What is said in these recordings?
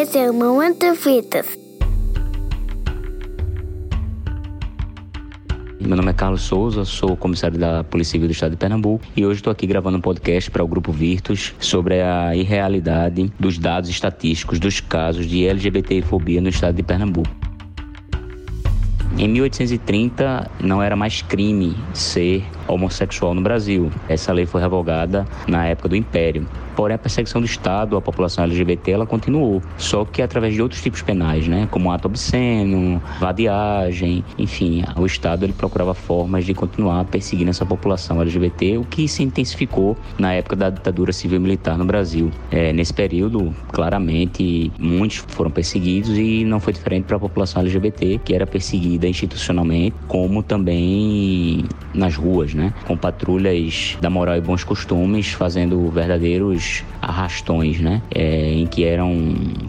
Esse é o Momento. Meu nome é Carlos Souza, sou comissário da Polícia Civil do Estado de Pernambuco e hoje estou aqui gravando um podcast para o Grupo Virtus sobre a irrealidade dos dados estatísticos dos casos de LGBTfobia no Estado de Pernambuco. Em 1830 não era mais crime ser homossexual no Brasil. Essa lei foi revogada na época do Império. Porém, a perseguição do Estado à população LGBT ela continuou, só que através de outros tipos penais, né, como ato obsceno, vadiagem, enfim, o Estado ele procurava formas de continuar perseguindo essa população LGBT, o que se intensificou na época da ditadura civil militar no Brasil. É, nesse período, claramente, muitos foram perseguidos e não foi diferente para a população LGBT, que era perseguida institucionalmente, como também nas ruas, né, com patrulhas da moral e bons costumes fazendo verdadeiros arrastões, né? É, em que eram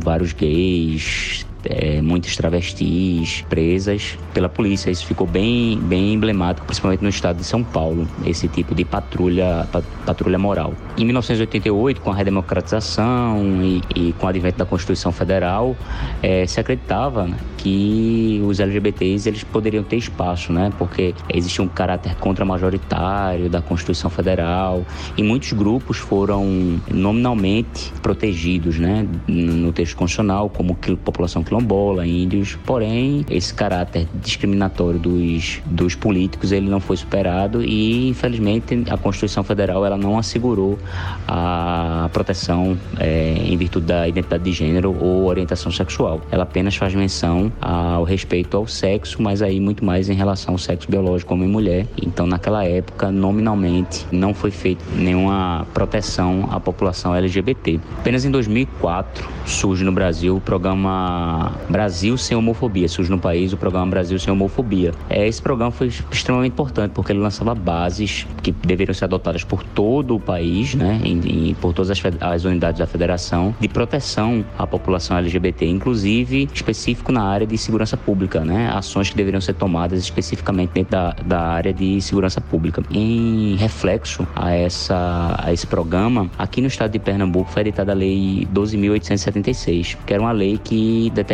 vários gays, é, muitas travestis presas pela polícia. Isso ficou bem, bem emblemático, principalmente no estado de São Paulo, esse tipo de patrulha, patrulha moral. Em 1988, com a redemocratização e, e com o advento da Constituição Federal, é, se acreditava que os LGBTs eles poderiam ter espaço, né? Porque existia um caráter contra-majoritário da Constituição Federal e muitos grupos foram nominalmente protegidos, né? No texto constitucional, como população quilombola, índios. Porém, esse caráter discriminatório dos, dos políticos ele não foi superado e, infelizmente, a Constituição Federal ela não assegurou a proteção é, em virtude da identidade de gênero ou orientação sexual. Ela apenas faz menção ao respeito ao sexo, mas aí muito mais em relação ao sexo biológico homem e mulher. Então, naquela época, nominalmente, não foi feita nenhuma proteção à população LGBT. Apenas em 2004 surge no Brasil o programa Brasil Sem Homofobia. Surge no país o programa Brasil Sem Homofobia. É, esse programa foi extremamente importante porque ele lançava bases que deveriam ser adotadas por todo o país, né, em, em, por todas as, as unidades da federação, de proteção à população LGBT, inclusive específico na área de segurança pública, né, ações que deveriam ser tomadas especificamente dentro da, da área de segurança pública. Em reflexo a, essa, a esse programa, aqui no estado de Pernambuco foi editada a Lei 12.876, que era uma lei que determinava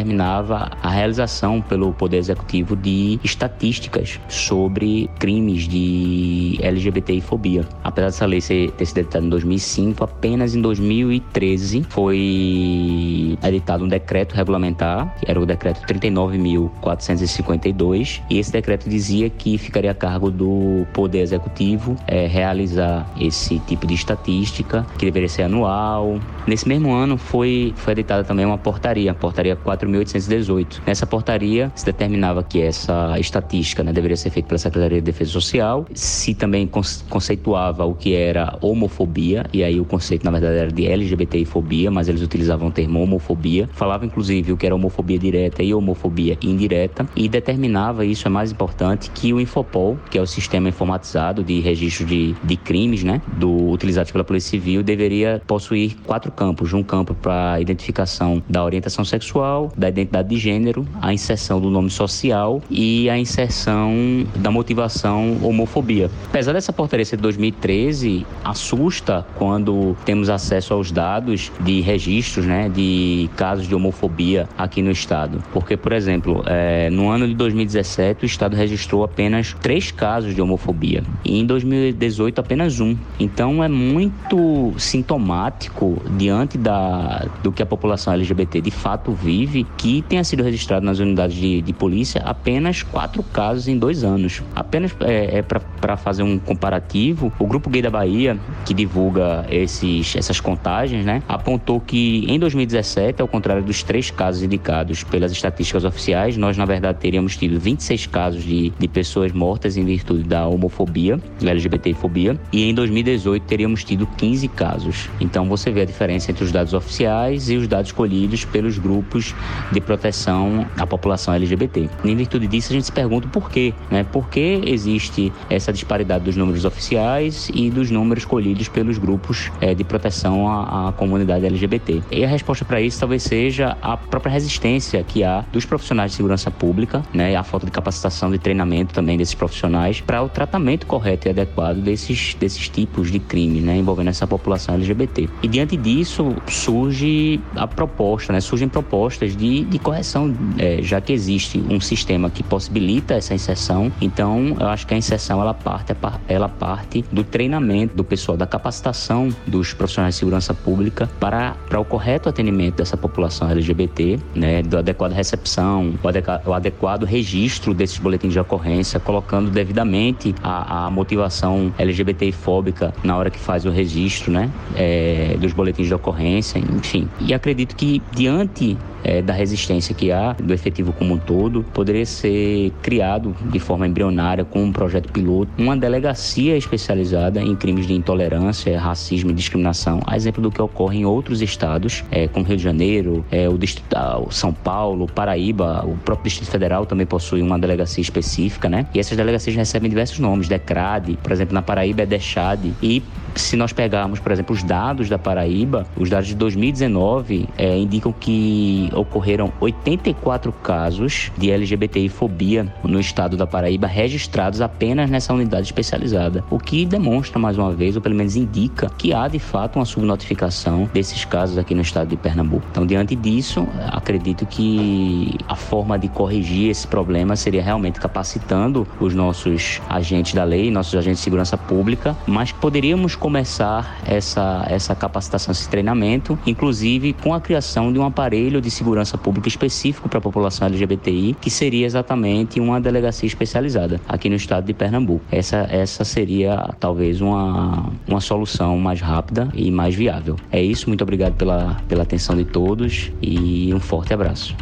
a realização pelo Poder Executivo de estatísticas sobre crimes de LGBTI-fobia. Apesar dessa lei ter sido editada em 2005, apenas em 2013 foi editado um decreto regulamentar, que era o decreto 39.452, e esse decreto dizia que ficaria a cargo do Poder Executivo é, realizar esse tipo de estatística, que deveria ser anual. Nesse mesmo ano foi, foi editada também uma portaria, a portaria 4 4.818. Nessa portaria se determinava que essa estatística né, deveria ser feita pela Secretaria de Defesa Social, se também conceituava o que era homofobia, e aí o conceito na verdade era de LGBTI-fobia, mas eles utilizavam o termo homofobia, falava inclusive o que era homofobia direta e homofobia indireta, e determinava, isso é mais importante, que o Infopol, que é o sistema informatizado de registro de, de crimes, né, do utilizado pela Polícia Civil, deveria possuir quatro campos, um campo para identificação da orientação sexual, da identidade de gênero, a inserção do nome social e a inserção da motivação homofobia. Apesar dessa portaria ser de 2013, assusta quando temos acesso aos dados de registros né, de casos de homofobia aqui no estado. Porque, por exemplo, é, no ano de 2017, o estado registrou apenas três casos de homofobia e em 2018 apenas um. Então é muito sintomático diante da, do que a população LGBT de fato vive que tenha sido registrado nas unidades de, de polícia apenas quatro casos em dois anos. Apenas é, é para fazer um comparativo, o Grupo Gay da Bahia, que divulga esses, essas contagens, né, apontou que em 2017, ao contrário dos três casos indicados pelas estatísticas oficiais, nós na verdade teríamos tido 26 casos de, de pessoas mortas em virtude da homofobia, LGBTfobia, e em 2018 teríamos tido 15 casos. Então você vê a diferença entre os dados oficiais e os dados colhidos pelos grupos de proteção à população LGBT. Em virtude disso, a gente se pergunta por quê, né? Por que existe essa disparidade dos números oficiais e dos números colhidos pelos grupos é, de proteção à, à comunidade LGBT? E a resposta para isso talvez seja a própria resistência que há dos profissionais de segurança pública, né? A falta de capacitação e treinamento também desses profissionais para o tratamento correto e adequado desses, desses tipos de crimes, né? Envolvendo essa população LGBT. E diante disso surge a proposta, né? Surgem propostas de, de correção, é, já que existe um sistema que possibilita essa inserção. Então, eu acho que a inserção ela parte, ela parte do treinamento do pessoal, da capacitação dos profissionais de segurança pública para, para o correto atendimento dessa população LGBT, né? Da adequada recepção, o, adequa, o adequado registro desses boletins de ocorrência, colocando devidamente a, a motivação LGBT fóbica na hora que faz o registro, né? É, dos boletins de ocorrência, enfim. E acredito que diante é, da resistência que há do efetivo como um todo, poderia ser criado de forma embrionária com um projeto piloto uma delegacia especializada em crimes de intolerância, racismo e discriminação, a exemplo do que ocorre em outros estados, é, como Rio de Janeiro, é, o Distrito, ah, São Paulo, Paraíba, o próprio Distrito Federal também possui uma delegacia específica, né? E essas delegacias recebem diversos nomes, DECRAD, por exemplo, na Paraíba é DECHAD, e se nós pegarmos, por exemplo, os dados da Paraíba, os dados de 2019 é, indicam que ocorreram 84 casos de LGBTI-fobia no estado da Paraíba registrados apenas nessa unidade especializada, o que demonstra mais uma vez, ou pelo menos indica, que há de fato uma subnotificação desses casos aqui no estado de Pernambuco. Então, diante disso, acredito que a forma de corrigir esse problema seria realmente capacitando os nossos agentes da lei, nossos agentes de segurança pública, mas poderíamos começar essa, essa capacitação, esse treinamento, inclusive com a criação de um aparelho de segurança pública específico para a população LGBTI, que seria exatamente uma delegacia especializada aqui no estado de Pernambuco. Essa, essa seria talvez uma, uma solução mais rápida e mais viável. É isso, muito obrigado pela, pela atenção de todos e um forte abraço.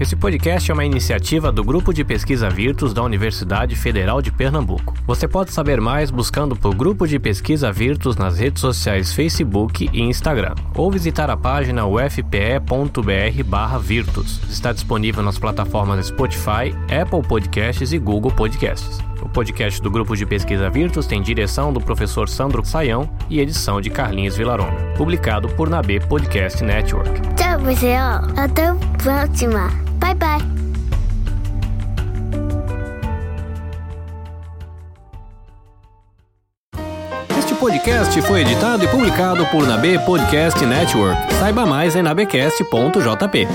Esse podcast é uma iniciativa do Grupo de Pesquisa Virtus da Universidade Federal de Pernambuco. Você pode saber mais buscando por Grupo de Pesquisa Virtus nas redes sociais Facebook e Instagram, ou visitar a página ufpe.br/virtus. Está disponível nas plataformas Spotify, Apple Podcasts e Google Podcasts. O podcast do Grupo de Pesquisa Virtus tem direção do professor Sandro Saião e edição de Carlinhos Vilaronga. Publicado por Nabe Podcast Network. Tchau, pessoal. Até a próxima. Bye bye. Este podcast foi editado e publicado por Nabe Podcast Network. Saiba mais em nabecast.jp.